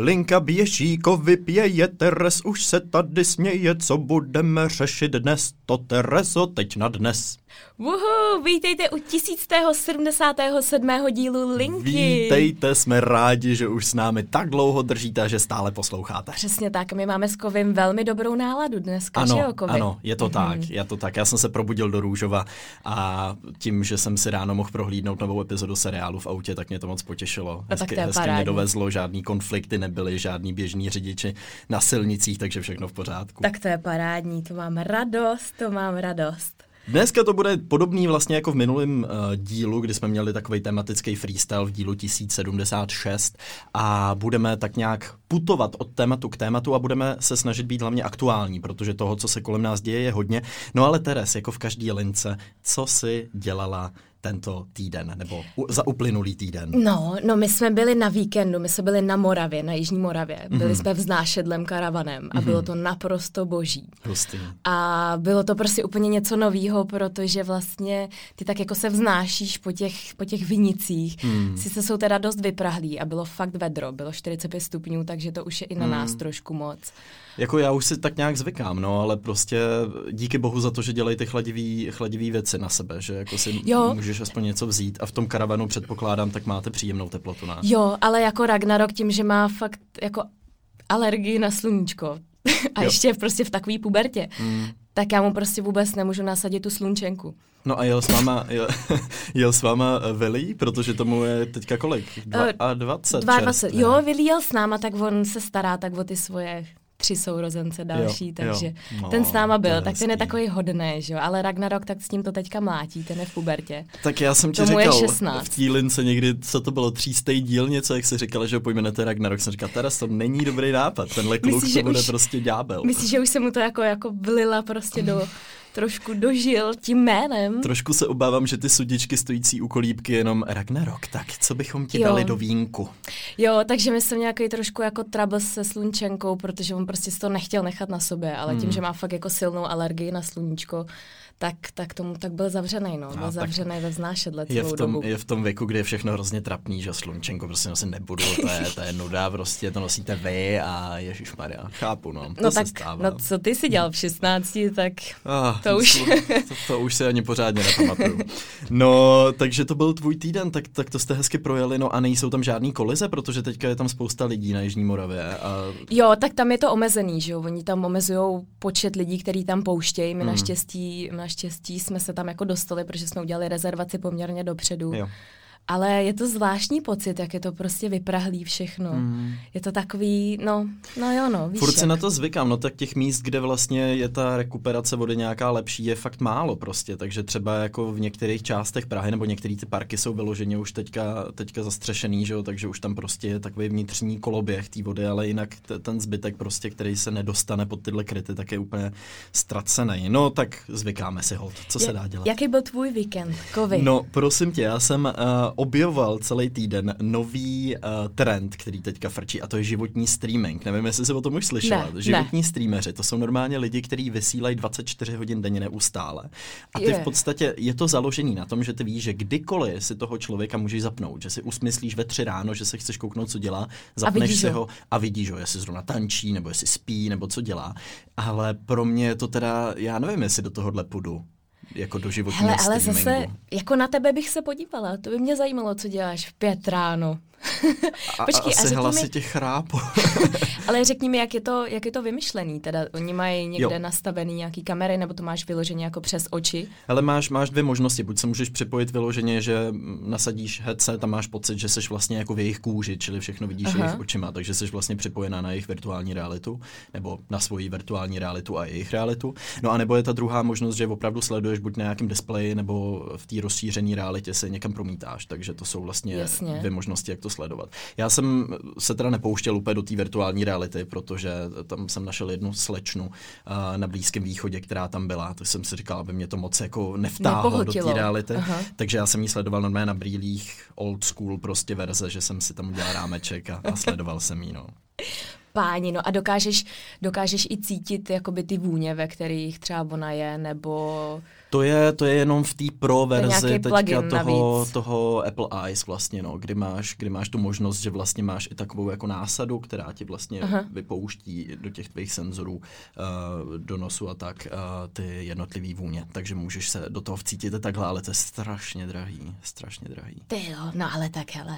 Linka běží, kovy pěje, Teres už se tady směje, co budeme řešit dnes, to Terezo teď na dnes. Wuhu, vítejte u 1077. dílu Linky. Vítejte, jsme rádi, že už s námi tak dlouho držíte a že stále posloucháte. Přesně tak, my máme s Kovim velmi dobrou náladu dneska, ano, že jo, Kovi? Ano, je to mm-hmm. tak, je to tak. Já jsem se probudil do Růžova a tím, že jsem si ráno mohl prohlídnout novou epizodu seriálu v autě, tak mě to moc potěšilo. No, tak to je hezky parádní. mě dovezlo, žádný konflikty nebyly, žádný běžní řidiči na silnicích, takže všechno v pořádku. Tak to je parádní, to mám radost, to mám radost. Dneska to bude podobný vlastně jako v minulém uh, dílu, kdy jsme měli takový tematický freestyle v dílu 1076 a budeme tak nějak putovat od tématu k tématu a budeme se snažit být hlavně aktuální, protože toho, co se kolem nás děje, je hodně. No ale Teres, jako v každé lince, co si dělala tento týden, nebo za uplynulý týden? No, no my jsme byli na víkendu, my jsme byli na Moravě, na Jižní Moravě. Byli Mhm. mm-hmm. jsme vznášedlem karavanem a bylo to naprosto boží. Hustý. A bylo to prostě úplně něco novýho, protože vlastně ty tak jako se vznášíš po těch, po těch vinicích. Hmm. Sice jsou teda dost vyprahlí a bylo fakt vedro, bylo 45 stupňů, takže to už je i na nás trošku moc. Jako já už si tak nějak zvykám, no, ale prostě díky bohu za to, že dělají ty chladivý, chladivý věci na sebe, že jako si Jo. můžeš aspoň něco vzít a v tom karavanu předpokládám, tak máte příjemnou teplotu, ne? Jo, ale jako Ragnarok tím, že má fakt jako alergii na sluníčko a Jo. ještě prostě v takové pubertě, hmm. tak já mu prostě vůbec nemůžu nasadit tu slunčenku. No a jel s váma, jel, jel s váma eh, Vili, protože tomu je teďka kolik? Dva, Eh, a 20 22. čerstvě. Jo, vylijel s náma, tak on se stará tak o ty svoje tři sourozence další, Jo, takže jo. No, ten s náma byl, je tak ten je takový hodný, že jo, ale Ragnarok tak s tím to teďka mlátí, ten je v pubertě. Tak já jsem ti Tomu je říkal 16. v té lince někdy, co to bylo, třístej díl něco, jak jsi říkala, že ho pojmenujete Ragnarok. Jsem říkal, teraz to není dobrý nápad, tenhle kluk Myslíš, to bude už- prostě ďábel. Myslíš, že už se mu to jako, jako vlila prostě do, trošku dožil tím jménem? Trošku se obávám, že ty sudičky stojící u kolíbky jenom Ragnarok, tak co bychom ti Jo. dali do vínku? Jo, takže my jsme nějaký trošku jako trouble se slunčenkou, protože on prostě si to nechtěl nechat na sobě, ale Hmm. tím, že má fakt jako silnou alergii na sluníčko, tak, tak tomu tak byl zavřený, no. Byl zavřený ve vznášedle Je celou v, tom, dobu. je v tom věku, kdy je všechno hrozně trapný, že slunčenko prostě nosit nebudu, to je, to je nuda, prostě to nosíte vy a Ježíš Maria, chápu, no, to No se tak, stává. no co ty si dělal v 16, tak Ah, To už- To, to už se ani pořádně nepamatuju. No, takže to byl tvůj týden, tak, tak to jste hezky projeli, no a nejsou tam žádný kolize, protože teďka je tam spousta lidí na Jižní Moravě a Jo, tak tam je to omezený, že jo, oni tam omezují počet lidí, který tam pouštějí, Hmm. my naštěstí, naštěstí jsme se tam jako dostali, protože jsme udělali rezervaci poměrně dopředu. jo. Ale je to zvláštní pocit, jak je to prostě vyprahlý všechno. Mm. Je to takový, no, no jo, no, víš Furt si jak. na to zvykám, no tak těch míst, kde vlastně je ta rekuperace vody nějaká lepší, je fakt málo prostě, takže třeba jako v některých částech Prahy nebo některé ty parky jsou vyloženě už teďka, teďka zastřešený, že jo, takže už tam prostě je takový vnitřní koloběh té vody, ale jinak t- ten zbytek prostě, který se nedostane pod tyhle kryty, tak je úplně ztracený. No tak zvykáme si hold, co se dá dělat. Jaký byl tvůj víkend, Kovy? No, prosím tě, já jsem uh, objevoval celý týden nový uh, trend, který teďka frčí, a to je životní streaming. Nevím, jestli jsi o tom už slyšela. Ne, životní streameři, to jsou normálně lidi, kteří vysílají 24 hodin denně neustále. A ty Je. v podstatě, je to založený na tom, že ty víš, že kdykoliv si toho člověka můžeš zapnout, že si usmyslíš ve tři ráno, že se chceš kouknout, co dělá, zapneš si ho. ho a vidíš ho, jestli zrovna tančí, nebo jestli spí, nebo co dělá. Ale pro mě je to teda, já nevím, jestli do tohohle půjdu jako do životního Hele, ale streamingu. zase, jako na tebe bych se podívala, to by mě zajímalo, co děláš v pět ráno. A, Počkej, a asi řekni hlasy mi- těch chrápů. Ale řekni mi, jak je to, jak je to vymyšlený, teda oni mají někde Jo. nastavený nějaký kamery, nebo to máš vyloženě jako přes oči? Ale máš, máš dvě možnosti. Buď se můžeš připojit vyloženě, že nasadíš headset a máš pocit, že jsi vlastně jako v jejich kůži, čili všechno vidíš Aha. jejich očima, takže jsi vlastně připojená na jejich virtuální realitu, nebo na svoji virtuální realitu a jejich realitu. No a nebo je ta druhá možnost, že opravdu sleduješ buď na nějakém displeji, nebo v té rozšířené realitě se někam promítáš, takže to jsou vlastně Jasně. dvě možnosti, jak to sledovat. Já jsem se teda nepouštěl úplně do té virtuální reality, protože tam jsem našel jednu slečnu uh, na Blízkém východě, která tam byla, tak jsem si říkal, aby mě to moc jako nevtáhlo do té reality. Aha. Takže já jsem ji sledoval normálně na brýlích old school prostě verze, že jsem si tam udělal rámeček a, a sledoval jsem ji, no. páni, no a dokážeš, dokážeš i cítit jakoby ty vůně, ve kterých třeba ona je, nebo... To je, to je jenom v té pro verzi teďka toho, navíc. toho Apple Eyes vlastně, no, kdy máš, kdy máš tu možnost, že vlastně máš i takovou jako násadu, která ti vlastně Aha. vypouští do těch tvých senzorů uh, do nosu a tak uh, ty jednotlivý vůně. Takže můžeš se do toho vcítit takhle, ale to je strašně drahý, strašně drahý. Ty jo, no ale tak hele,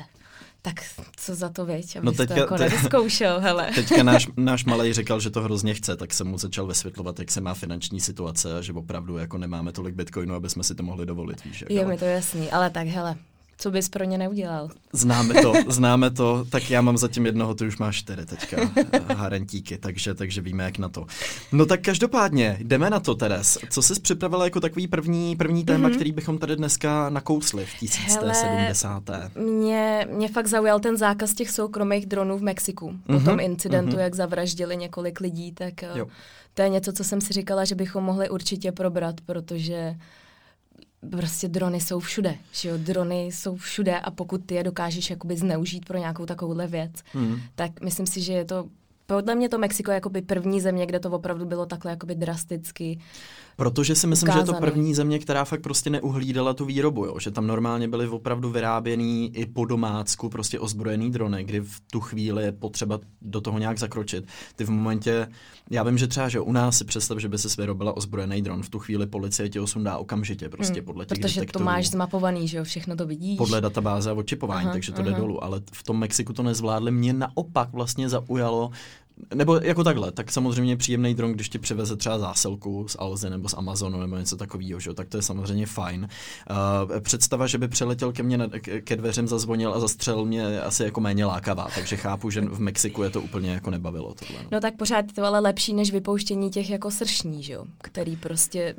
tak co za to věď, abys no teďka, to jako te, nevyzkoušel, hele. Teďka náš, náš malej říkal, že to hrozně chce, tak jsem mu začal vysvětlovat, jak se má finanční situace a že opravdu jako nemáme tolik bitcoinu, aby jsme si to mohli dovolit, víš. Je mi to jasný, ale tak hele, co bys pro ně neudělal? Známe to, známe to, tak já mám zatím jednoho, ty už máš čtyři teďka, harentíky, takže, takže víme, jak na to. No tak každopádně, jdeme na to, Teres. Co jsi připravila jako takový první, první téma, mm-hmm. který bychom tady dneska nakousli v 1070. mě, mě fakt zaujal ten zákaz těch soukromých dronů v Mexiku. Po mm-hmm. tom incidentu, mm-hmm. jak zavraždili několik lidí, tak jo. to je něco, co jsem si říkala, že bychom mohli určitě probrat, protože prostě drony jsou všude, že jo, drony jsou všude a pokud ty je dokážeš jakoby zneužít pro nějakou takovouhle věc, hmm. tak myslím si, že je to podle mě to Mexiko je jakoby první země, kde to opravdu bylo takhle jakoby drasticky Protože si myslím, ukázaný. že je to první země, která fakt prostě neuhlídala tu výrobu, jo? že tam normálně byly opravdu vyráběný i po domácku prostě ozbrojený drony, kdy v tu chvíli je potřeba do toho nějak zakročit. Ty v momentě, já vím, že třeba, že u nás si představ, že by se vyrobila ozbrojený dron, v tu chvíli policie tě osundá okamžitě prostě hmm, podle těch Protože detektorů. to máš zmapovaný, že jo, všechno to vidíš. Podle databáze a očipování, aha, takže to aha. jde dolů, ale v tom Mexiku to nezvládli. Mě naopak vlastně zaujalo, nebo jako takhle, tak samozřejmě příjemný dron, když ti přiveze třeba zásilku z Alzy nebo z Amazonu nebo něco takového, že? tak to je samozřejmě fajn. Uh, představa, že by přeletěl ke mně na, ke dveřem, zazvonil a zastřelil mě asi jako méně lákavá, takže chápu, že v Mexiku je to úplně jako nebavilo tohle. No, no tak pořád to ale lepší než vypouštění těch jako sršní, že jo? který prostě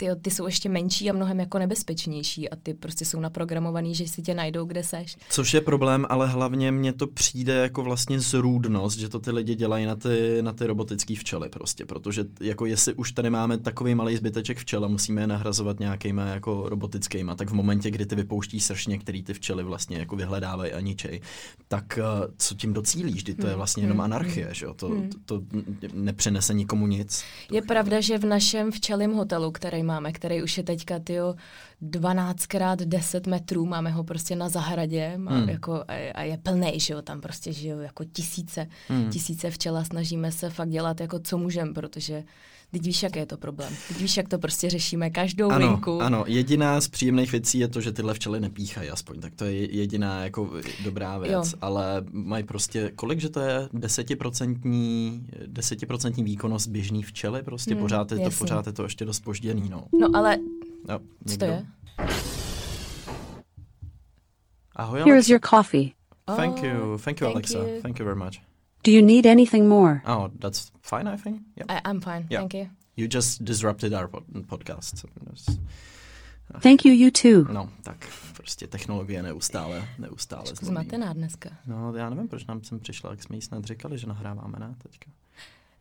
ty, ty jsou ještě menší a mnohem jako nebezpečnější a ty prostě jsou naprogramovaný, že si tě najdou, kde seš. Což je problém, ale hlavně mně to přijde jako vlastně zrůdnost, že to ty lidi dělají na ty, na ty robotické včely prostě, protože jako jestli už tady máme takový malý zbyteček včel a musíme je nahrazovat nějakýma jako robotickýma, tak v momentě, kdy ty vypouští sršně, který ty včely vlastně jako vyhledávají a ničej, tak uh, co tím docílíš? Kdy to je hmm, vlastně jenom hmm, anarchie, hmm. že jo? To, to, to nepřinese nikomu nic. Je pravda, že v našem včelím hotelu, který máme, který už je teďka tyjo, 12 krát 10 metrů, máme ho prostě na zahradě má hmm. jako, a je plný, že jo, tam prostě žijou jako tisíce, hmm. tisíce včela, snažíme se fakt dělat jako co můžeme, protože Teď víš, jak je to problém. Teď víš, jak to prostě řešíme každou ano, linku. Ano, jediná z příjemných věcí je to, že tyhle včely nepíchají aspoň, tak to je jediná jako dobrá věc, jo. ale mají prostě, kolik, že to je desetiprocentní, desetiprocentní výkonnost běžný včely, prostě hmm, pořád, je to, pořád je to ještě dost požděný, no. No ale, no, co to je? Ahoj, Here's your coffee. Thank you, thank you, thank Alexa. you. Thank you very much. Do you need anything more? Oh, that's fine, I think. Yeah. I, I'm fine, Yeah. thank you. You just disrupted our pod- podcast. Uh, thank you, you too. No, tak prostě technologie neustále, neustále zlomí. Zmatená dneska. No, já nevím, proč nám sem přišla, jak jsme jí snad říkali, že nahráváme, ne, teďka.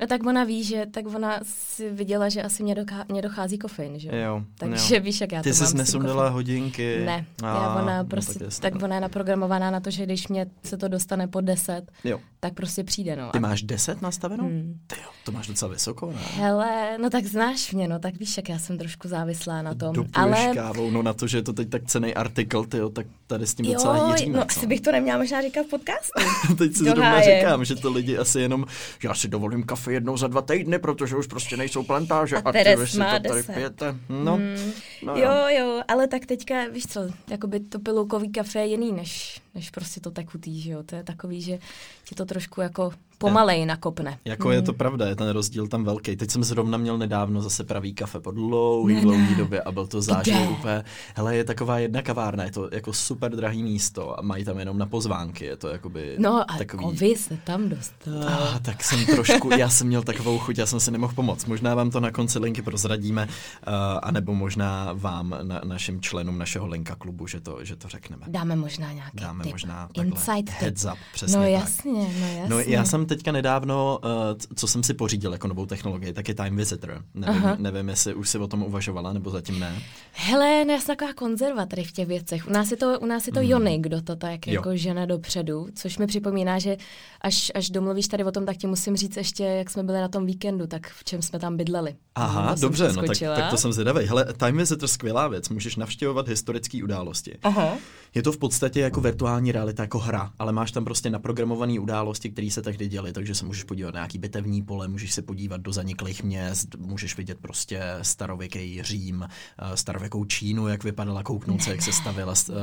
No tak ona ví, že tak ona si viděla, že asi mě, doká, mě dochází kofein, že Jo, Takže jo. víš, jak já Ty to jsi nesundala hodinky. Ne, A, já ona no, prostě, jasně, tak no. ona je naprogramovaná na to, že když mě se to dostane po 10, Jo. tak prostě přijde, no. Ty A- máš 10 nastavenou? Hmm. Ty jo, to máš docela vysoko, ne? Hele, no tak znáš mě, no tak víš, jak já jsem trošku závislá na tom. Dopuješ Ale kávou, no na to, že je to teď tak cený artikl, ty jo, tak tady s tím jo, docela hýříme. no asi bych to neměla možná říkat v podcastu. Teď si zrovna říkám, že to lidi asi jenom, já si dovolím kafe jednou za dva týdny, protože už prostě nejsou plantáže A a, Teres si má to tady 10. pijete. No, Mm, no jo, jo, ale tak teďka, víš co, jakoby to piloukový kafe je jiný, než, než prostě to tekutý, že jo, to je takový, že ti to trošku jako pomalej nakopne. Jako je to pravda, je ten rozdíl tam velký. Teď jsem zrovna měl nedávno zase pravý kafe po dlouhý, Ne, dlouhý době a byl to zážitek úplně. Hele, je taková jedna kavárna, je to jako super drahý místo a mají tam jenom na pozvánky, je to jakoby No a takový... kovy se tam dostal. Ah, tak jsem trošku, já jsem měl takovou chuť, já jsem si nemohl pomoct. Možná vám to na konci linky prozradíme, uh, anebo možná vám, na, našim členům našeho linka klubu, že to, že to řekneme. Dáme možná nějaký Dáme tip. možná takhle. Inside Heads up, přesně No tak. jasně, no jasně. No já jsem teďka nedávno, uh, co jsem si pořídil jako novou technologii, tak je Time Visitor. Nevím, Aha. nevím, jestli už si o tom uvažovala, nebo zatím ne. Hele, no já jsem taková konzerva tady v těch věcech. U nás je to, u nás je to Jony, kdo to tak Jo. jako žene dopředu, což mi připomíná, že až, až domluvíš tady o tom, tak ti musím říct ještě, jak jsme byli na tom víkendu, tak v čem jsme tam bydleli. Aha, To jsem dobře, no tak, tak to jsem zvědavý. Hele, Time Visitor skvělá věc, můžeš navštěvovat historické události. Aha. Je to v podstatě jako virtuální realita, jako hra, ale máš tam prostě naprogramované události, které se tehdy děly, takže se můžeš podívat na nějaký bitevní pole, můžeš se podívat do zaniklých měst, můžeš vidět prostě starověký Řím, eh, starověkou Čínu, jak vypadala, kouknout se, jak se stavila eh,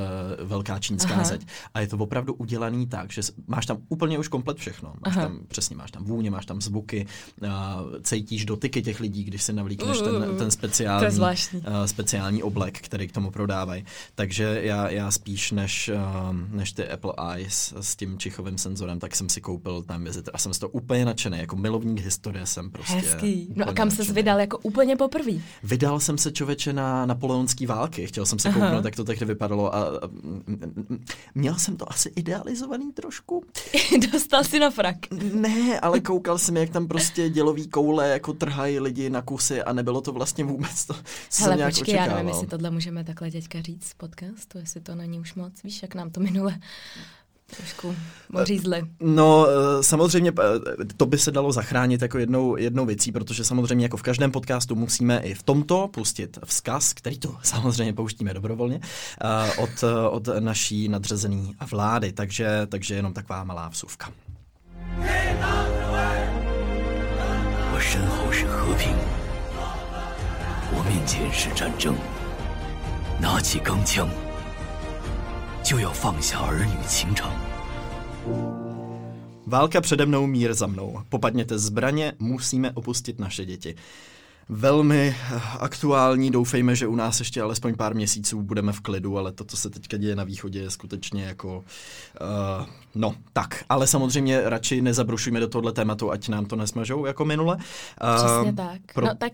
velká čínská Aha. zeď. A je to opravdu udělaný tak, že máš tam úplně už komplet všechno. Máš Aha. tam, přesně, máš tam vůně, máš tam zvuky, eh, cítíš dotyky těch lidí, když si navlíkneš ten, ten speciální, speciální oblek, který k tomu prodávají. Takže já, já spíš než, než ty Apple Eyes s tím čichovým senzorem, tak jsem si koupil Time Visitor a jsem z toho úplně nadšený. Jako milovník historie jsem prostě Hezký. No a kam nadšený. vydal jako úplně poprvé? Vydal jsem se člověče na napoleonský války. Chtěl jsem se kouknout, jak to tehdy vypadalo a, a měl jsem to asi idealizovaný trošku. Dostal si na frak. Ne, ale koukal jsem, jak tam prostě dělový koule jako trhají lidi na kusy a nebylo to vlastně vůbec to, co jsem Hele, nějak počkej, já očekával. nevím, jestli tohle můžeme takhle teďka říct z podcastu, jestli to není už moc. Víš, jak nám to minule trošku ořízli. No, eh, samozřejmě eh, to by se dalo zachránit jako jednou, jednou věcí, protože samozřejmě jako v každém podcastu musíme i v tomto pustit vzkaz, který to samozřejmě pouštíme dobrovolně, eh, od, eh, od naší nadřazené vlády, takže, takže jenom taková malá vsuvka. 我身后是和平，我面前是战争。拿起钢枪， 就要放下儿女情长。 Válka přede mnou, mír za mnou. Popadněte zbraně, musíme opustit naše děti. Velmi eh, aktuální, doufejme, že u nás ještě alespoň pár měsíců budeme v klidu, ale to, co se teďka děje na východě, je skutečně jako... Uh, no, tak. Ale samozřejmě radši nezabrušujme do tohle tématu, ať nám to nesmažou jako minule. Uh, Přesně tak. pro- No tak,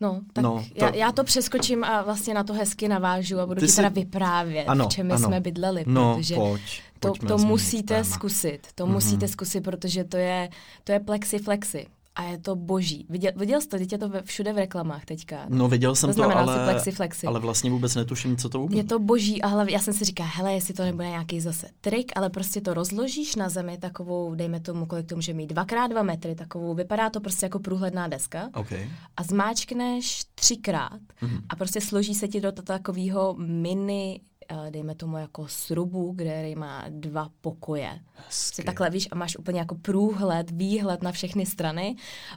no, tak No, to- já, já to přeskočím a vlastně na to hezky navážu a budu Ty ti si- teda vyprávět, Ano, v čem ano. jsme bydleli, No, protože pojď, to, to musíte téma. zkusit, to Mhm. musíte zkusit, protože to je, to je plexiflexy a je to boží. Viděl, viděl jsi to, je to všude v reklamách teďka. No, viděl jsem To to, znamená si ale, plexiflexy. ale vlastně vůbec netuším, co to umí. Je to boží a hlavně, já jsem si říkala, hele, jestli to nebude nějaký zase trik, ale prostě to rozložíš na zemi takovou, dejme tomu, kolik to může mít, dvakrát dva metry, takovou, vypadá to prostě jako průhledná deska OK. a zmáčkneš třikrát Mhm. a prostě složí se ti do takového mini, dejme tomu jako srubu, který má dva pokoje. Si takhle víš a máš úplně jako průhled, výhled na všechny strany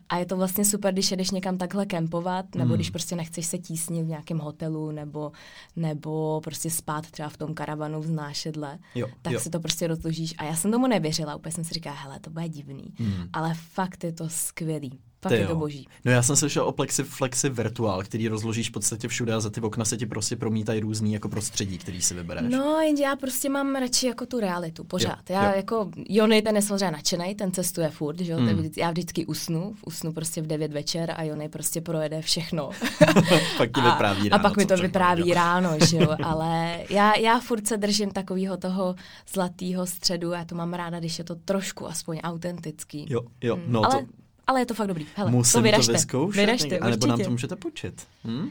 a je to vlastně super, když jedeš někam takhle kempovat, nebo Mhm. když prostě nechceš se tísnit v nějakém hotelu, nebo, nebo prostě spát třeba v tom karavanu v znášedle, Jo, tak jo. si to prostě rozložíš. A já jsem tomu nevěřila, úplně jsem si říkala, hele, to bude divný, Mhm. ale fakt je to skvělý. Fakt je to jo. boží. No já jsem slyšel o Plexi Flexi Virtual, který rozložíš v podstatě všude a za ty okna se ti prostě promítají různý jako prostředí, který si vybereš. No, jenže já prostě mám radši jako tu realitu, pořád. Jo, já jo. jako, Jony ten je samozřejmě nadšenej, ten cestuje furt, že jo, Hmm. mm. já vždycky usnu, usnu prostě v 9 večer a Jony prostě projede všechno. pak ti a, vypráví a ráno, pak mi to vypráví viděl. ráno, že jo, ale já, já furt se držím takového toho zlatého středu, já to mám ráda, když je to trošku aspoň autentický. Jo, jo, Mm, no ale, to ale je to fakt dobrý. Hele, musím to vyražte. vyzkoušet, vyražte, někde, anebo nám to můžete počít. Hm?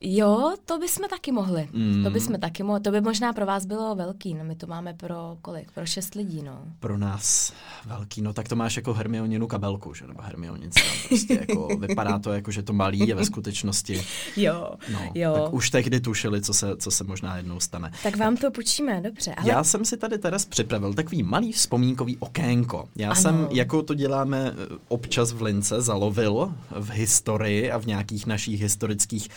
Jo, to bychom taky mohli. Mm. To bychom taky mohli. To by možná pro vás bylo velký. No, my to máme pro kolik? Pro šest lidí, no. Pro nás velký, no tak to máš jako Hermioninu kabelku, že? nebo Hermionice. Prostě jako, vypadá to jako, že to malý je ve skutečnosti. Jo, No, jo. tak už tehdy tušili, co se, co se možná jednou stane. Tak vám to počíme, dobře. Ale Já jsem si tady teraz připravil takový malý vzpomínkový okénko. Já Ano. jsem, jako to děláme eh, občas v Lince, zalovil v historii a v nějakých našich historických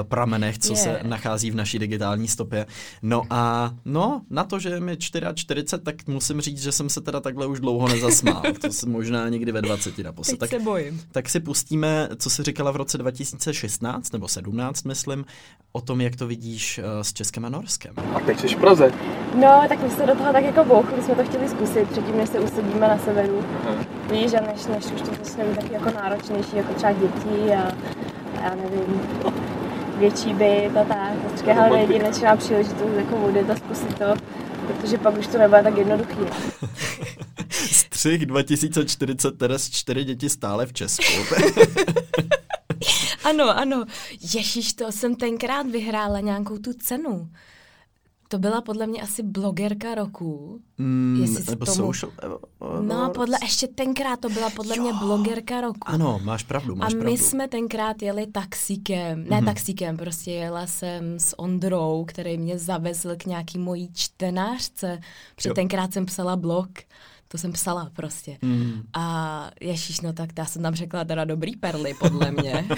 eh, pramenech, co Je. se nachází v naší digitální stopě. No a no, na to, že je mi 44, tak musím říct, že jsem se teda takhle už dlouho nezasmál. To jsem možná někdy ve 20 naposled. Tak, se bojím. tak si pustíme, co si říkala v roce 2016 nebo 17, myslím, o tom, jak to vidíš eh, s Českem a Norskem. A teď jsi v Praze. No, tak my jsme do toho tak jako bouchli, jsme to chtěli zkusit předtím, než se usadíme na severu. Aha. Víš, a než, než už to začne být taky jako náročnější, jako třeba děti a, a já nevím, větší byt a tak. Ale Romantika. jedinečná příležitost jako vody to zkusit to. protože pak už to nebude tak jednoduchý. Střih 2040, teraz čtyři děti stále v Česku. ano, ano. Ježíš, to jsem tenkrát vyhrála nějakou tu cenu. To byla podle mě asi blogerka roku. Mm, Jestli nebo tomu- social... No, podle, ještě tenkrát to byla podle mě Jo. blogerka roku. Ano, máš pravdu, A máš my pravdu. jsme tenkrát jeli taxíkem, ne taxíkem, prostě jela jsem s Ondrou, který mě zavezl k nějaký mojí čtenářce, protože Jo. tenkrát jsem psala blog, to jsem psala prostě. Mm. A ježíš, no tak já jsem tam řekla teda dobrý perly, podle mě.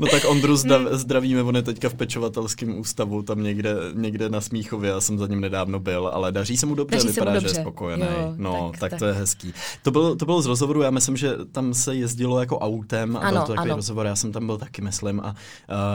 No tak Ondru zda, Hmm. zdravíme, on je teďka v pečovatelském ústavu, tam někde, někde na Smíchově, já jsem za ním nedávno byl, ale daří se mu dobře, Daří se mu vypadá, že je dobře. spokojený. Jo, no, tak, tak- tak, to je hezký. To bylo, to bylo z rozhovoru, já myslím, že tam se jezdilo jako autem a byl Ano, to takový ano. rozhovor, já jsem tam byl taky, myslím, a uh,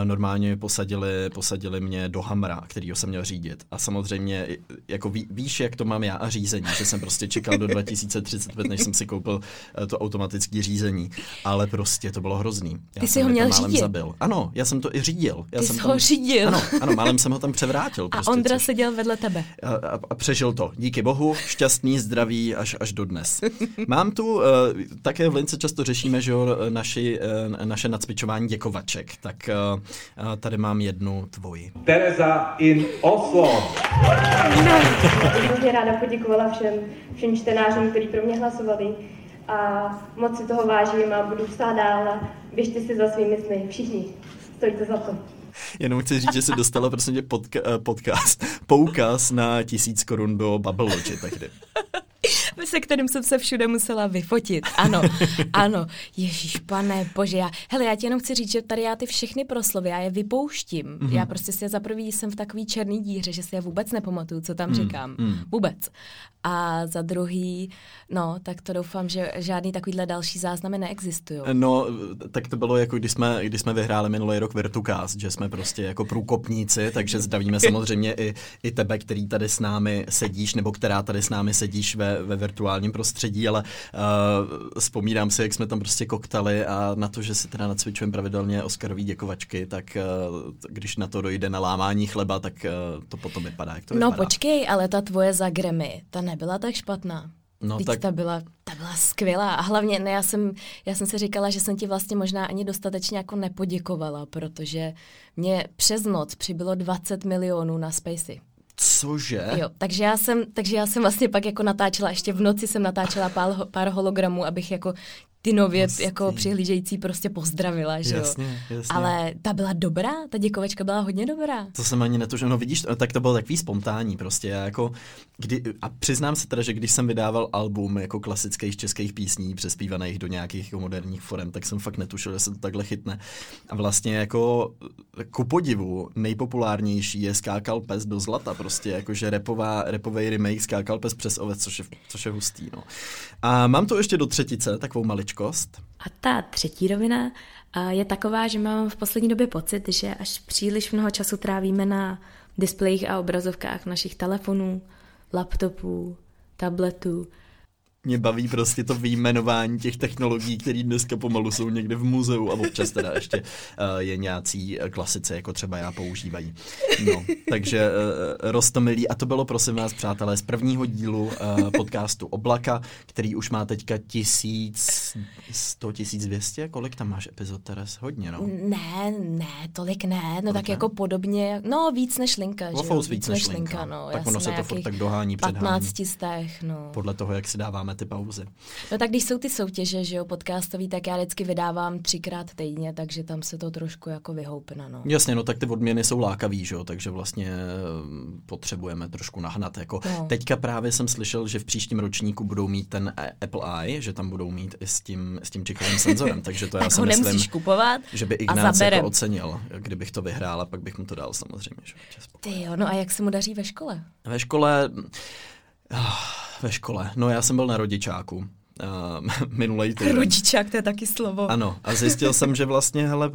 normálně posadili, posadili mě do Hamra, kterýho jsem měl řídit. A samozřejmě, jako ví, víš, jak to mám já a řízení, že jsem prostě čekal do 2035, než jsem si koupil uh, to automatické řízení, ale prostě to bylo hrozný. Já Ty jsem jsi ho měl málem řídit? Zabil. Ano, já jsem to i řídil. Já Ty jsem jsi tam... ho řídil. Ano, ano, málem jsem ho tam převrátil. A Prostě, Ondra což- seděl vedle tebe. a, a, a přežil to. Díky bohu, šťastný, zdravý až, až do dnes. Mám tu, uh, také v Lince často řešíme, že jo, naši, uh, naše nacvičování děkovaček. Tak uh, uh, tady mám jednu tvoji. Teresa in Oslo. Hrozně ráda poděkovala všem, všem čtenářům, kteří pro mě hlasovali. A moc si toho vážím a budu psát dál a běžte si za svými sny. Všichni. Stojí to za to. Jenom chci říct, že jsi dostala prostě podka- eh, podcast, poukaz na tisíc korun do Bubble Lodge tehdy. Se kterým jsem se všude musela vyfotit. Ano, ano. Ježíš, pane bože, já, hele, já ti jenom chci říct, že tady já ty všechny proslovy, já je vypouštím. Mhm. Mm-hmm. Já prostě si je za prvý jsem v takový černý díře, že si je vůbec nepamatuju, co tam mm, říkám. Mm. Vůbec. A za druhý, no, tak to doufám, že žádný takovýhle další záznamy neexistují. No, tak to bylo jako když jsme, když jsme vyhráli minulý rok Virtucast, že jsme prostě jako průkopníci, takže zdravíme samozřejmě i, i tebe, který tady s námi sedíš, nebo která tady s námi sedíš ve, ve virtuálním prostředí, ale uh, vzpomínám si, jak jsme tam prostě koktali a na to, že si teda nacvičujeme pravidelně Oscarový děkovačky, tak uh, když na to dojde na lámání chleba, tak uh, to potom vypadá, jak to No vypadá. počkej, ale ta tvoje za Grammy, ta nebyla tak špatná. No, Teď tak- ta byla, ta byla skvělá. A hlavně, ne, já jsem, já jsem si říkala, že jsem ti vlastně možná ani dostatečně jako nepoděkovala, protože mě přes noc přibylo 20 milionů na Spacey. Cože? Jo, takže já jsem, takže já jsem vlastně pak jako natáčela, ještě v noci jsem natáčela pár, pár hologramů, abych jako ty nově Hustý. jako přihlížející prostě pozdravila, že jo. Jasně, jasně. Ale ta byla dobrá, ta děkovačka byla hodně dobrá. To jsem ani netušil. No vidíš, tak to bylo takový spontánní prostě. Já jako, kdy, a přiznám se teda, že když jsem vydával album jako klasických českých písní, přespívaných do nějakých jako moderních forem, tak jsem fakt netušil, že se to takhle chytne. A vlastně jako ku podivu nejpopulárnější je Skákal pes do zlata prostě, jakože repová, repový remake Skákal pes přes ovec, což je, což je hustý. No. A mám tu ještě do třetice takovou maličkost. A ta třetí rovina je taková, že mám v poslední době pocit, že až příliš mnoho času trávíme na displejích a obrazovkách našich telefonů, laptopů, tabletů. Mě baví prostě to vyjmenování těch technologií, které dneska pomalu jsou někde v muzeu a občas teda ještě uh, je nějací eh, klasice, jako třeba já používají. No, takže uh, Rostomilí, a to bylo prosím vás, přátelé, z prvního dílu uh, podcastu Oblaka, který už má teďka 1100, 1200, kolik tam máš epizod, Teres? Hodně, no. Ne, ne, tolik ne, no Kolik tak ne? jako podobně, no víc než linka, že Wofous víc než linka. no. Tak ono se to furt tak dohání, předhání. 15 stech, no. Podle toho, jak si dáváme ty pauzy. No tak když jsou ty soutěže, že jo, podcastový, tak já vždycky vydávám třikrát týdně, takže tam se to trošku jako vyhoupne, no. Jasně, no tak ty odměny jsou lákavý, že jo, takže vlastně eh, potřebujeme trošku nahnat. Jako. No. Teďka právě jsem slyšel, že v příštím ročníku budou mít ten eh, Apple Eye, že tam budou mít i s tím, s tím čikovým senzorem, takže to já si myslím, kupovat že by Ignác jako ocenil, kdybych to vyhrál a pak bych mu to dal samozřejmě. Že? Ty jo, no a jak se mu daří ve škole? Ve škole, ve škole, no já jsem byl na rodičáku, uh, minulej týden. Rodičák, to je taky slovo. Ano, a zjistil jsem, že vlastně, hele,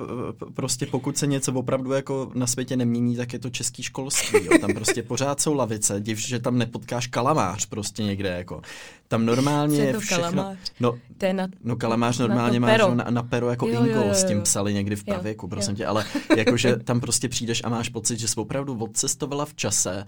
prostě pokud se něco opravdu jako na světě nemění, tak je to český školství, jo. Tam prostě pořád jsou lavice, div, že tam nepotkáš kalamář prostě někde, jako. Tam normálně Co je to všechno... kalamář? No, To je na, No kalamář na normálně máš pero. jo, na, na pero jako Jo, jo, jo, ingol, jo, s tím jo. psali někdy v Jo, pravěku, prosím jo. tě, ale jakože tam prostě přijdeš a máš pocit, že jsi opravdu odcestovala v čase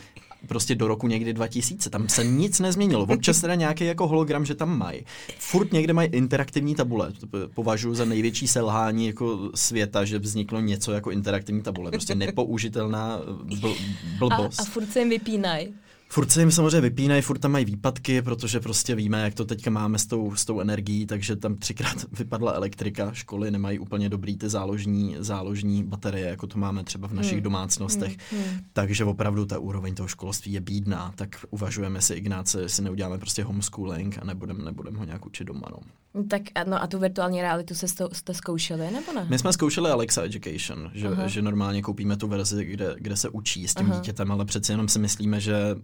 prostě do roku někdy 2000, tam se nic nezměnilo, občas teda nějaký jako hologram, že tam mají. Furt někde mají interaktivní tabule, to považuji za největší selhání jako světa, že vzniklo něco jako interaktivní tabule, prostě nepoužitelná bl- a, blbost. a furt se jim vypínají. Furt se jim samozřejmě vypínají, furt tam mají výpadky, protože prostě víme, jak to teďka máme s tou, s tou energií, takže tam třikrát vypadla elektrika, školy nemají úplně dobrý ty záložní, záložní baterie, jako to máme třeba v našich hmm. domácnostech. Hmm. Takže opravdu ta úroveň toho školství je bídná, tak uvažujeme si Ignáce, jestli neuděláme prostě homeschooling a nebudeme nebudem ho nějak učit doma. No. Tak a- no a tu virtuální realitu se sto, jste zkoušeli, nebo ne? My jsme zkoušeli Alexa Education, že, Aha. že normálně koupíme tu verzi, kde, kde se učí s tím Aha. dítětem, ale přeci jenom si myslíme, že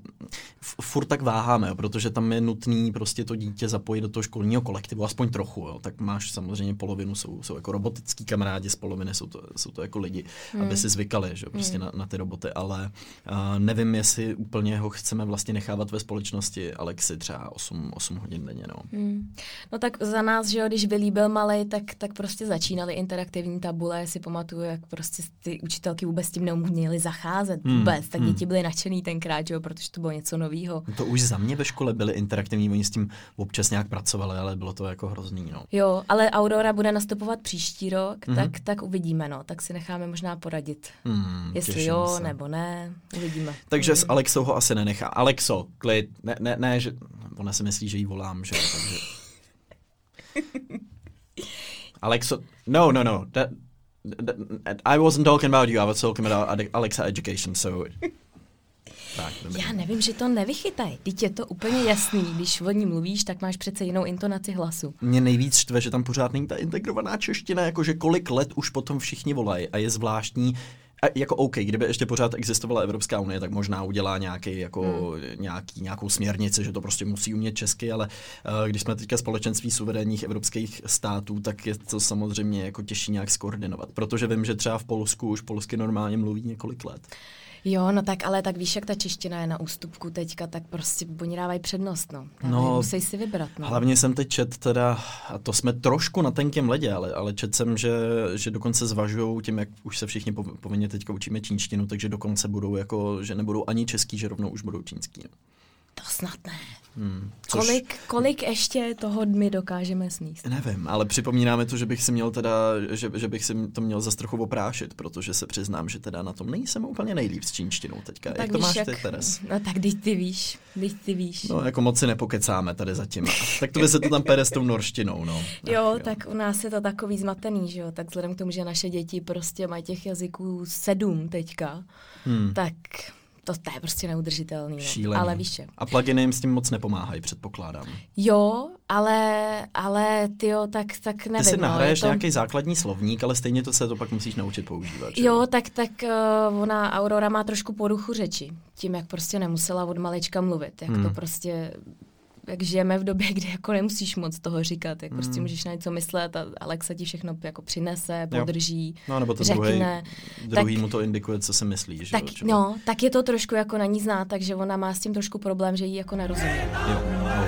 f- furt tak váháme, protože tam je nutný prostě to dítě zapojit do toho školního kolektivu, aspoň trochu, jo. tak máš samozřejmě polovinu, jsou, jsou jako robotický kamarádi, z poloviny jsou to, jsou to jako lidi, hmm. aby si zvykali že, prostě hmm. na, na ty roboty, ale uh, nevím, jestli úplně ho chceme vlastně nechávat ve společnosti Alexi třeba 8, 8 hodin denně. No. Hmm. No tak za nás, že jo, když byl malý, tak, tak prostě začínaly interaktivní tabule. Já si pamatuju, jak prostě ty učitelky vůbec s tím neuměly zacházet Hmm, vůbec. Tak hmm. děti byly nadšený tenkrát, že jo, protože to bylo něco nového. To už za mě ve škole byly interaktivní, oni s tím občas nějak pracovali, ale bylo to jako hrozný. No. Jo, ale Aurora bude nastupovat příští rok, Mhm. tak, tak uvidíme, no. Tak si necháme možná poradit. Hmm, Jestli jo, se. nebo ne, uvidíme. Takže s Alexou ho asi nenechá. Alexo, klid. Ne, ne, ne, že ona si myslí, že jí volám, že jo, takže... Alexo, no, no, no. That, that, I wasn't talking about you, I was talking about Alexa Education, so... Tak. Já nevím, že to nevychytaj. Teď je to úplně jasný. Když o ní mluvíš, tak máš přece jinou intonaci hlasu. Mě nejvíc štve, že tam pořád není ta integrovaná čeština, jakože kolik let už potom všichni volají a je zvláštní, a jako OK, kdyby ještě pořád existovala Evropská unie, tak možná udělá nějaký, jako, hmm. nějaký, nějakou směrnici, že to prostě musí umět česky, ale uh, když jsme teďka společenství suverénních evropských států, tak je to samozřejmě jako těžší nějak skoordinovat. Protože vím, že třeba v Polsku už polsky normálně mluví několik let. Jo, no tak ale tak víš, jak ta čeština je na ústupku teďka, tak prostě oni dávají přednost, no. No, no musí si vybrat, no. Hlavně jsem teď čet teda, a to jsme trošku na tenkém ledě, ale, ale čet jsem, že, že dokonce zvažují tím, jak už se všichni pov- povinně teďka učíme čínštinu, takže dokonce budou jako, že nebudou ani český, že rovnou už budou čínský. no. To snad ne. Hmm, což Kolik, kolik ještě toho my dokážeme sníst? Nevím, ale připomínáme to, že bych si měl teda, že, že bych si to měl zase trochu oprášit, protože se přiznám, že teda na tom nejsem úplně nejlíp s čínštinou teďka. jak to máš ty, Teres? No tak teď ty víš, teď ty víš. No, jako moc si nepokecáme tady zatím. Tak to by se to tam pere s tou norštinou, no. Jo, Ach, tak u nás je to takový zmatený, že jo, tak vzhledem k tomu, že naše děti prostě mají těch jazyků sedm teďka, Hmm. tak to, to je prostě neudržitelný, no. Šílený. Ale víš, že. A pluginy jim s tím moc nepomáhají, předpokládám. Jo, ale, ale ty jo, tak, tak nevím. Ty si no, nahraješ je to... nějaký základní slovník, ale stejně to se to pak musíš naučit používat. že Jo, tak, tak uh, ona, Aurora má trošku poruchu řeči. Tím, jak prostě nemusela od malečka mluvit. Jak Hmm. to prostě, jak žijeme v době, kdy jako nemusíš moc toho říkat. Jak prostě Hmm. můžeš na něco myslet a Alexa ti všechno jako přinese, Jo. podrží, No, nebo to řekne. druhý, druhý mu to indikuje, co si myslí. Že Tak, jo, že? no, tak je to trošku jako na ní znát, takže ona má s tím trošku problém, že jí jako nerozumí. Jo,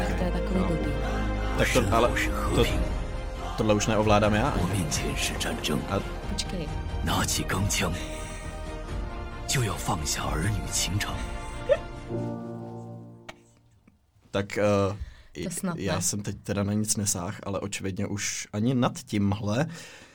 Tak to je okay. takový no. blbý. Tak to, ale to, tohle už neovládám já. 我面前是战争， A Počkej. 拿起钢枪，就要放下儿女情长。 Tak uh, To snad já jsem teď teda na nic nesáh, ale očividně už ani nad tímhle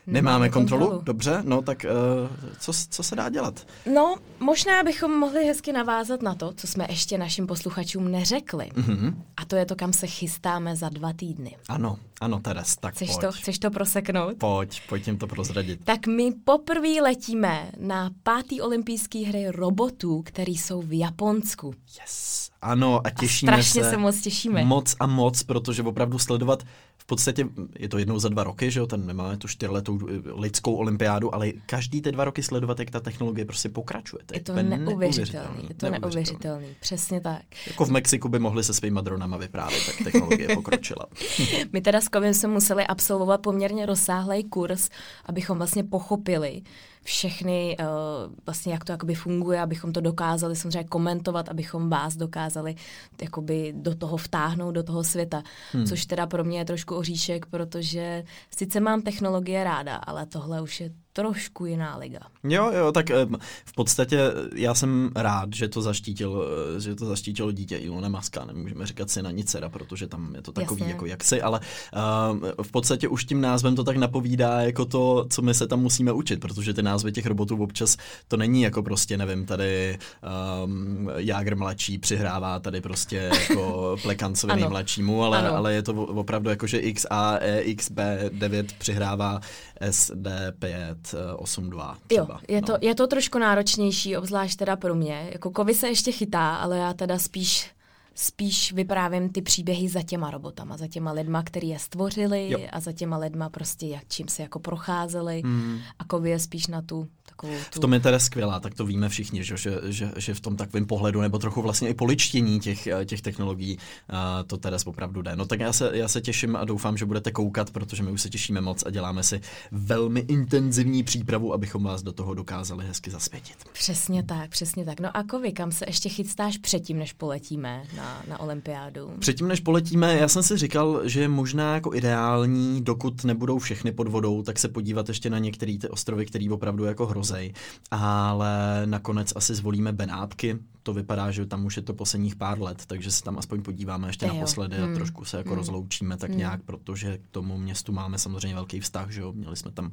nemáme Nemáme kontrolu. kontrolu. Dobře, no tak uh, co, co se dá dělat? No, možná bychom mohli hezky navázat na to, co jsme ještě našim posluchačům neřekli. Mhm. A to je to, kam se chystáme za dva týdny. Ano, ano, Teres, tak Chceš pojď. to, chceš to proseknout? Pojď, pojď jim to prozradit. Tak my poprvé letíme na pátý olympijské hry robotů, který jsou v Japonsku. Yes. Ano, a A těšíme strašně se. se moc těšíme. Moc a moc, protože opravdu sledovat v podstatě je to jednou za dva roky, že jo, ten nemáme tu čtyřletou eh, lidskou olympiádu, ale každý ty dva roky sledovat, jak ta technologie prostě pokračuje. je to neuvěřitelný, je to neuvěřitelný, přesně tak. Jako v Mexiku by mohli se svými dronama vyprávět, tak technologie pokročila. My teda s Kovim jsme museli absolvovat poměrně rozsáhlý kurz, abychom vlastně pochopili, všechny, uh, vlastně jak to jakoby funguje, abychom to dokázali samozřejmě komentovat, abychom vás dokázali jakoby do toho vtáhnout, do toho světa, hmm. což teda pro mě je trošku oříšek, protože sice mám technologie ráda, ale tohle už je trošku jiná liga. Jo, jo, tak v podstatě já jsem rád, že to zaštítil, eh, že to zaštítilo dítě Ilona Maska, nemůžeme říkat si na nic dcera, protože tam je to takový Jasně. jako jaksi, ale uh, v podstatě už tím názvem to tak napovídá jako to, co my se tam musíme učit, protože ty názvy těch robotů občas to není jako prostě, nevím, tady um, Jágr mladší přihrává tady prostě jako Plekancovi nejmladšímu, ale, ale je to opravdu jako, že XA, XB 9 přihrává SD5 82 třeba. Jo, je, no. to, je to trošku náročnější, obzvlášť teda pro mě. Jako kovy se ještě chytá, ale já teda spíš spíš vyprávím ty příběhy za těma robotama, za těma lidma, který je stvořili jo. a za těma lidma prostě, jak, čím se jako procházeli mm. a kovy je spíš na tu takovou tu... V tom je teda skvělá, tak to víme všichni, že, že, že, že v tom takovém pohledu nebo trochu vlastně i poličtění těch, těch technologií uh, to teda opravdu jde. No tak já se, já se těším a doufám, že budete koukat, protože my už se těšíme moc a děláme si velmi intenzivní přípravu, abychom vás do toho dokázali hezky zasvětit. Přesně tak, přesně tak. No a Kovy, kam se ještě chystáš předtím, než poletíme na, na olympiádu? Předtím, než poletíme, já jsem si říkal, že je možná jako ideální, dokud nebudou všechny pod vodou, tak se podívat ještě na některé ty ostrovy, které opravdu jako hrozej, ale nakonec asi zvolíme Benátky, to vypadá, že tam už je to posledních pár let, takže se tam aspoň podíváme ještě Ejo. naposledy hmm. a trošku se jako hmm. rozloučíme tak hmm. nějak, protože k tomu městu máme samozřejmě velký vztah, že jo, měli jsme tam uh,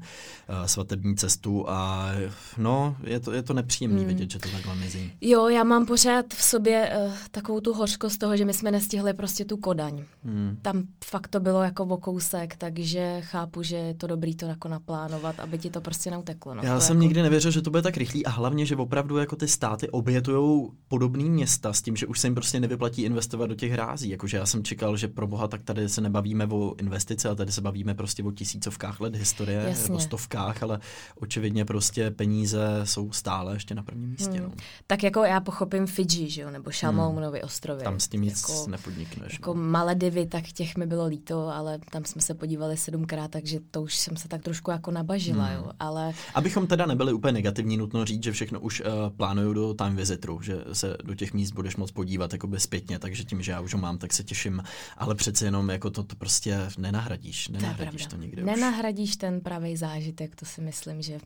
svatební cestu a no, je to, je to nepříjemné hmm. vidět, že to takhle mizí. Jo, já mám pořád v sobě uh, takovou tu hořkost toho, že my jsme nestihli prostě tu Kodaň. Hmm. Tam fakt to bylo jako o kousek, takže chápu, že je to dobrý to jako naplánovat, aby ti to prostě neuteklo. No. Já to jsem jako... nikdy nevěřil, že to bude tak rychlý a hlavně, že opravdu jako ty státy obětujou podobné města s tím, že už se jim prostě nevyplatí investovat do těch hrází. Jakože já jsem čekal, že pro boha tak tady se nebavíme o investice, ale tady se bavíme prostě o tisícovkách let historie, Jasně. nebo stovkách, ale očividně prostě peníze jsou stále ještě na prvním místě. Hmm. No. Tak jako já pochopím Fidži, že jo, nebo Šamounovy hmm. ostrovy. Tam s tím nic jako, nepodnikneš. Jako no. Maledivy, tak těch mi bylo líto, ale tam jsme se podívali sedmkrát, takže to už jsem se tak trošku jako nabažila, hmm. jo. Ale... Abychom teda nebyli úplně negativní, nutno říct, že všechno už uh, plánuju do time visitru, že se do těch míst budeš moc podívat jakoby zpětně, takže tím, že já už ho mám, tak se těším, ale přece jenom jako to, to prostě nenahradíš, nenahradíš to, to nikdy Nenahradíš už. ten pravý zážitek, to si myslím, že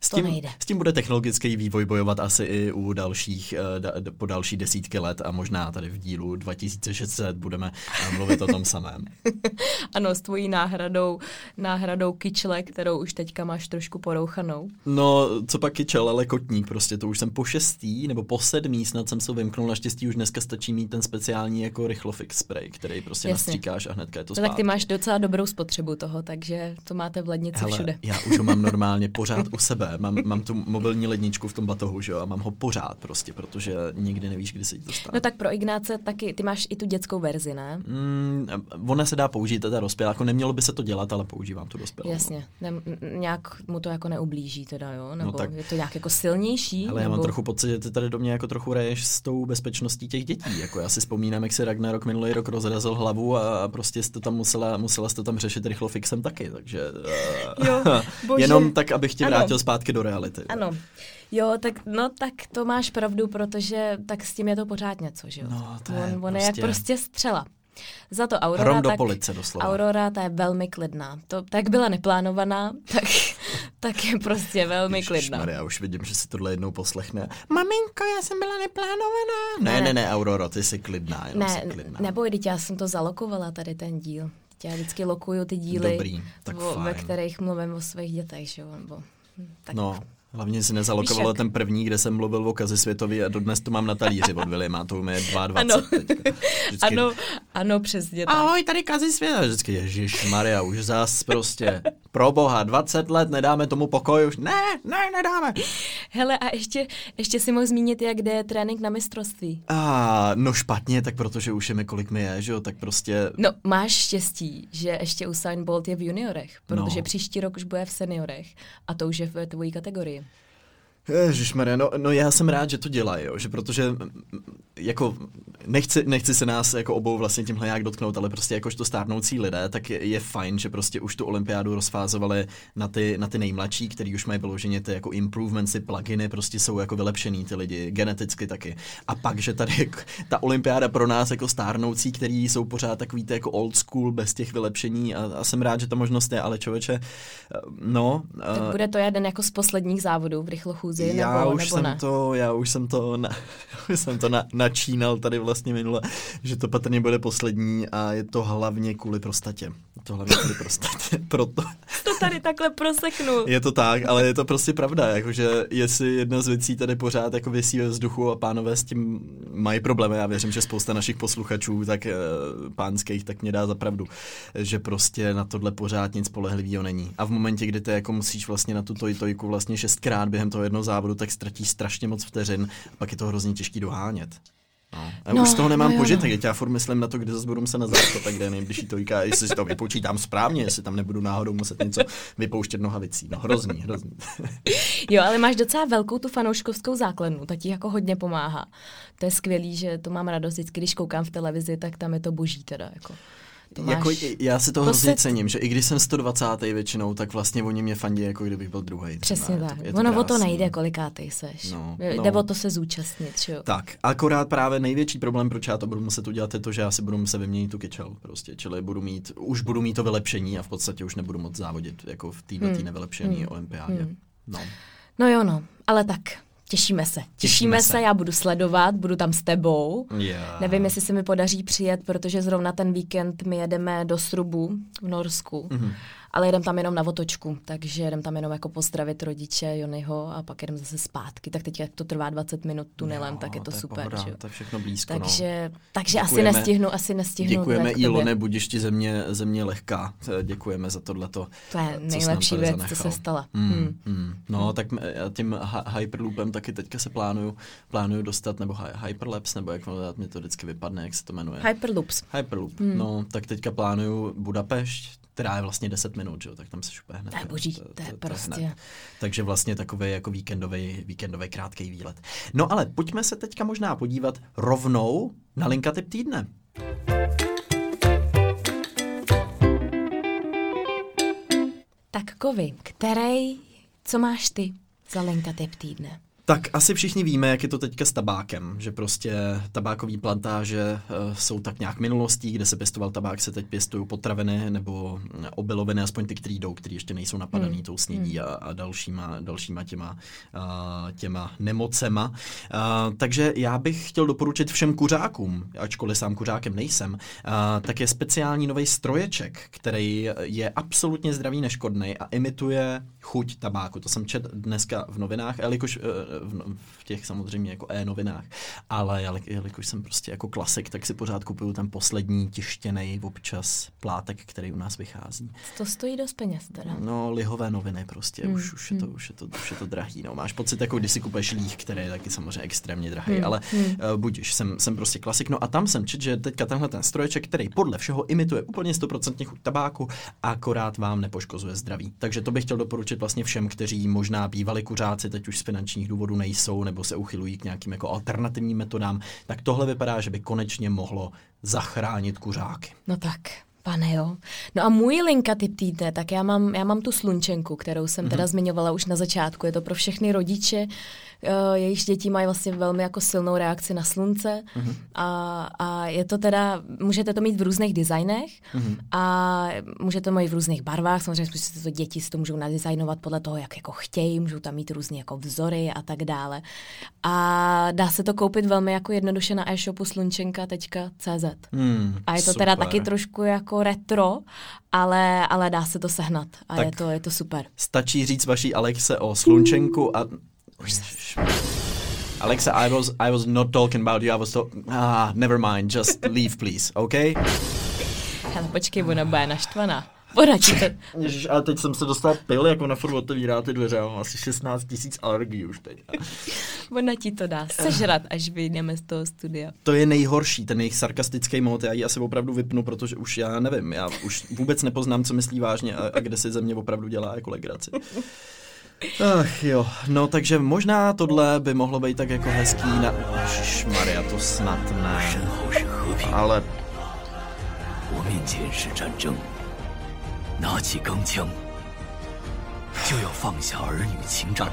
s tím, nejde. s tím bude technologický vývoj bojovat asi i u dalších, eh, da, po další desítky let a možná tady v dílu 2600 budeme eh, mluvit o tom samém. ano, s tvojí náhradou, náhradou kyčle, kterou už teďka máš trošku porouchanou. No, co pak kyčel, ale kotník prostě, to už jsem po šestý nebo po sedmý snad jsem se vymknul, naštěstí už dneska stačí mít ten speciální jako rychlofix spray, který prostě Jasně. nastříkáš a hnedka je to zpátky. No, tak ty máš docela dobrou spotřebu toho, takže to máte v lednici Hele, všude. já už ho mám normálně pořád u sebe, mám, mám tu mobilní ledničku v tom batohu, že jo, a mám ho pořád prostě, protože nikdy nevíš, kdy se ti to stane. No tak pro Ignáce taky, ty máš i tu dětskou verzi, ne? Mm, ona se dá použít, teda dospělá, jako nemělo by se to dělat, ale používám tu dospělou. Jasně, ne, nějak mu to jako neublíží teda, jo? Nebo no tak, je to nějak jako silnější? Ale nebo... já mám trochu pocit, že ty tady do mě jako trochu reješ s tou bezpečností těch dětí, jako já si vzpomínám, jak se Ragnarok minulý rok rozrazil hlavu a prostě jste tam musela, musela jste tam řešit rychlofixem taky, takže jo, bože. jenom tak, abych tě vrátil ano. Zpátky do reality. Ano. Jo, tak no tak to máš pravdu, protože tak s tím je to pořád něco, že jo? No, to je on, on prostě... je jak prostě střela. Za to Aurora, Hrom do tak, police doslova. Aurora, ta je velmi klidná. To tak byla neplánovaná, tak, tak je prostě velmi Ježiš, klidná. já už vidím, že si tohle jednou poslechne. Maminko, já jsem byla neplánovaná. Ne, ne, ne, ne Aurora, ty jsi klidná. Jenom ne, jsi klidná. neboj, teď já jsem to zalokovala, tady ten díl. Já vždycky lokuju ty díly, Dobrý, tak o, ve kterých mluvím o svých dětech, že jo? Nebo. 嗯，那。Hlavně si nezalokovala jak? ten první, kde jsem mluvil o Kazi Světovi a dodnes to mám na talíři od Williama, to mi je 22 Ano. teďka. Vždycky, Ano, ano, přesně tak. Ahoj, tady Kazi Světa. Vždycky, Ježíš Maria, už zas prostě. Pro boha, 20 let nedáme tomu pokoj už. Ne, ne, nedáme. Hele, a ještě, ještě si mohl zmínit, jak jde trénink na mistrovství. A no špatně, tak protože už je mi kolik mi je, že jo, tak prostě No, máš štěstí, že ještě Usain Bolt je v juniorech, protože No. příští rok už bude v seniorech a to už je v tvojí kategorii. Ježišmarja, no, no já jsem rád, že to dělají, jo, že protože jako nechci, nechci se nás jako obou vlastně tímhle nějak dotknout, ale prostě jakožto stárnoucí lidé, tak je, je fajn, že prostě už tu olympiádu rozfázovali na ty, na ty nejmladší, který už mají vyloženě ty jako improvements, ty pluginy, prostě jsou jako vylepšený ty lidi, geneticky taky. A pak, že tady jako, ta olympiáda pro nás jako stárnoucí, který jsou pořád takový ty jako old school bez těch vylepšení a, a jsem rád, že ta možnost je, ale člověče, eh, no, Tak eh, bude to jeden jako z posledních závodů v rychlochůzi, já nebo, už nebo jsem ne? to, já už jsem to, na, já už jsem to na, načínal tady vlastně minule, že to patrně bude poslední a je to hlavně kvůli prostatě. To hlavně kvůli prostatě, proto To tady takhle proseknu. je to tak, ale je to prostě pravda, jakože jestli jedna z věcí tady pořád jako vysí ve vzduchu a pánové s tím mají problémy, já věřím, že spousta našich posluchačů, tak eh, pánských, tak mě dá za pravdu, že prostě na tohle pořád nic spolehlivého není. A v momentě, kdy ty jako musíš vlastně na tu tojtojku vlastně šestkrát během toho jednoho závodu, tak ztratíš strašně moc vteřin a pak je to hrozně těžký dohánět. No. No, už z toho nemám no požitek, teď já furt myslím na to, kde zase budu muset na záchod, tak kde je nejbližší tojka, jestli si to vypočítám správně, jestli tam nebudu náhodou muset něco vypouštět nohavicí. No hrozný, hrozný. Jo, ale máš docela velkou tu fanouškovskou základnu, ta ti jako hodně pomáhá. To je skvělý, že to mám radost vždycky, když koukám v televizi, tak tam je to boží teda. Jako. To máš... Jako, já si to To hrozně se- cením, že i když jsem 120. většinou, tak vlastně oni mě fandí, jako kdybych byl druhý. Přesně tak. ono o to nejde, kolikátej seš. No, No. Jde o to se zúčastnit, že jo. Tak, akorát právě největší problém, proč já to budu muset udělat, je to, že já si budu muset vyměnit tu kyčel, prostě, čili budu mít, už budu mít to vylepšení a v podstatě už nebudu moc závodit, jako v této Hmm. nevylepšené Hmm. olympiádě. Hmm. No. No jo, no, ale tak, těšíme se. Těšíme, Těšíme se. se. já budu sledovat, budu tam s tebou. Yeah. Nevím, jestli se mi podaří přijet, protože zrovna ten víkend my jedeme do Srubu v Norsku, Mhm. Ale jedem tam jenom na otočku, takže jedem tam jenom jako pozdravit rodiče Jonyho a pak jedem zase zpátky. Tak teď, jak to trvá 20 minut tunelem, Jo, tak je to, je super. pohoda, že to je všechno blízko. takže no. takže asi nestihnu, asi nestihnu. Děkujeme. Ilone, budiš ti země, země lehká. Eh, Děkujeme za tohleto. To je co nejlepší věc, co zanechal. se stala. Mm, Hmm. mm. No, tak já tím hy- Hyperloopem taky teďka se plánuju, plánuju dostat, nebo hy- Hyperlapse, nebo jak mě to vždycky vypadne, jak se to jmenuje. Hyperloops. Hyperloop. Hmm. No, tak teďka plánuju Budapešť, která je vlastně 10 minut, že jo, tak tam se šupe hned. To je boží, to je prostě- hned. Takže vlastně takový jako víkendový, víkendový krátký výlet. No ale pojďme se teďka možná podívat rovnou na linka typ týdne. Tak kovy, který, co máš ty za linka typ týdne? Tak asi všichni víme, jak je to teďka s tabákem, že prostě tabákové plantáže uh, jsou tak nějak minulostí, kde se pěstoval tabák, se teď pěstují potraviny nebo obiloviny, aspoň ty, které jdou, které ještě nejsou napadaný Hmm. tou snědí a, a dalšíma, dalšíma těma, uh, těma nemocema. Uh, takže já bych chtěl doporučit všem kuřákům, ačkoliv sám kuřákem nejsem, uh, tak je speciální nový stroječek, který je absolutně zdravý, neškodný a imituje chuť tabáku. To jsem čet dneska v novinách, jelikož eh, v, no- v těch samozřejmě jako e-novinách, ale jeli- jelikož jsem prostě jako klasik, tak si pořád kupuju ten poslední tištěný občas plátek, který u nás vychází. To stojí dost peněz teda. No, lihové noviny prostě, Hmm, už, už, je to, hmm. už, je to, už je to drahý. No. Máš pocit, jako když si kupuješ líh, který je taky samozřejmě extrémně drahý, Hmm, ale hmm. uh, budíš, jsem, jsem prostě klasik. No a tam jsem čet, že teďka tenhle ten stroječek, který podle všeho imituje úplně 100% chuť tabáku, akorát vám nepoškozuje zdraví. Takže to bych chtěl doporučit vlastně všem, kteří možná bývali kuřáci, teď už z finančních důvodů nejsou, nebo se uchylují k nějakým jako alternativním metodám, tak tohle vypadá, že by konečně mohlo zachránit kuřáky. No tak, pane jo. No a můj linka typ týdne, tak já mám, já mám tu slunčenku, kterou jsem teda Mhm. zmiňovala už na začátku. Je to pro všechny rodiče, uh, jejichž děti mají vlastně velmi jako silnou reakci na slunce. Mhm. A, a je to teda, můžete to mít v různých designech Mhm. a můžete to mít v různých barvách. Samozřejmě prostě to děti si to můžou nadizajnovat podle toho, jak jako chtějí, můžou tam mít různé jako vzory a tak dále. A dá se to koupit velmi jako jednoduše na e-shopu slunčenka.cz. Hmm, A je to super. teda taky trošku jako jako retro, ale, ale dá se to sehnat a Tak. je to, je to super. Stačí říct vaší Alexe o slunčenku a... Alexa, I was, I was not talking about you, I was talking... Ah, never mind, just leave, please, okay? Hele, počkej, ona bude naštvaná. Ona ti to... Ježiš, ale teď jsem se dostal pil, jako na furt otevírá ty dveře, já mám asi 16 tisíc alergií už teď. Ona ti to dá sežrat, až vyjdeme z toho studia. To je nejhorší, ten jejich sarkastický mod, já ji asi opravdu vypnu, protože už já nevím, já už vůbec nepoznám, co myslí vážně a, a kde si ze mě opravdu dělá jako legraci. Ach jo, no takže možná tohle by mohlo být tak jako hezký na... Maria, to snad 身 ne. 后是和平， Ale 我面前是战争。 拿起钢枪，就要放下儿女情长。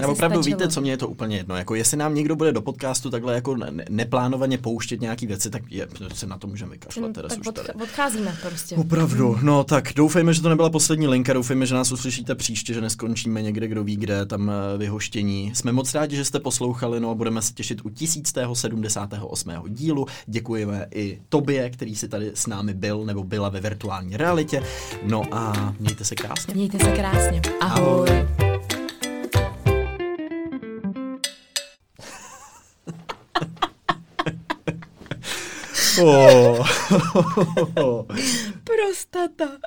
Já opravdu stačilo. víte, co mě je to úplně jedno. Jako jestli nám někdo bude do podcastu takhle jako ne- neplánovaně pouštět nějaký věci, tak je, se na to můžeme vykašlat. Teda tak už odch- tady. odcházíme prostě. Opravdu, no tak doufejme, že to nebyla poslední linka, doufejme, že nás uslyšíte příště, že neskončíme někde, kdo ví kde, tam eh, vyhoštění. Jsme moc rádi, že jste poslouchali, no a budeme se těšit u 1078. dílu. Děkujeme i tobě, který si tady s námi byl nebo byla ve virtuální realitě. No a mějte se krásně. Mějte se krásně. Ahoj. Ahoj. Oh. Prostata.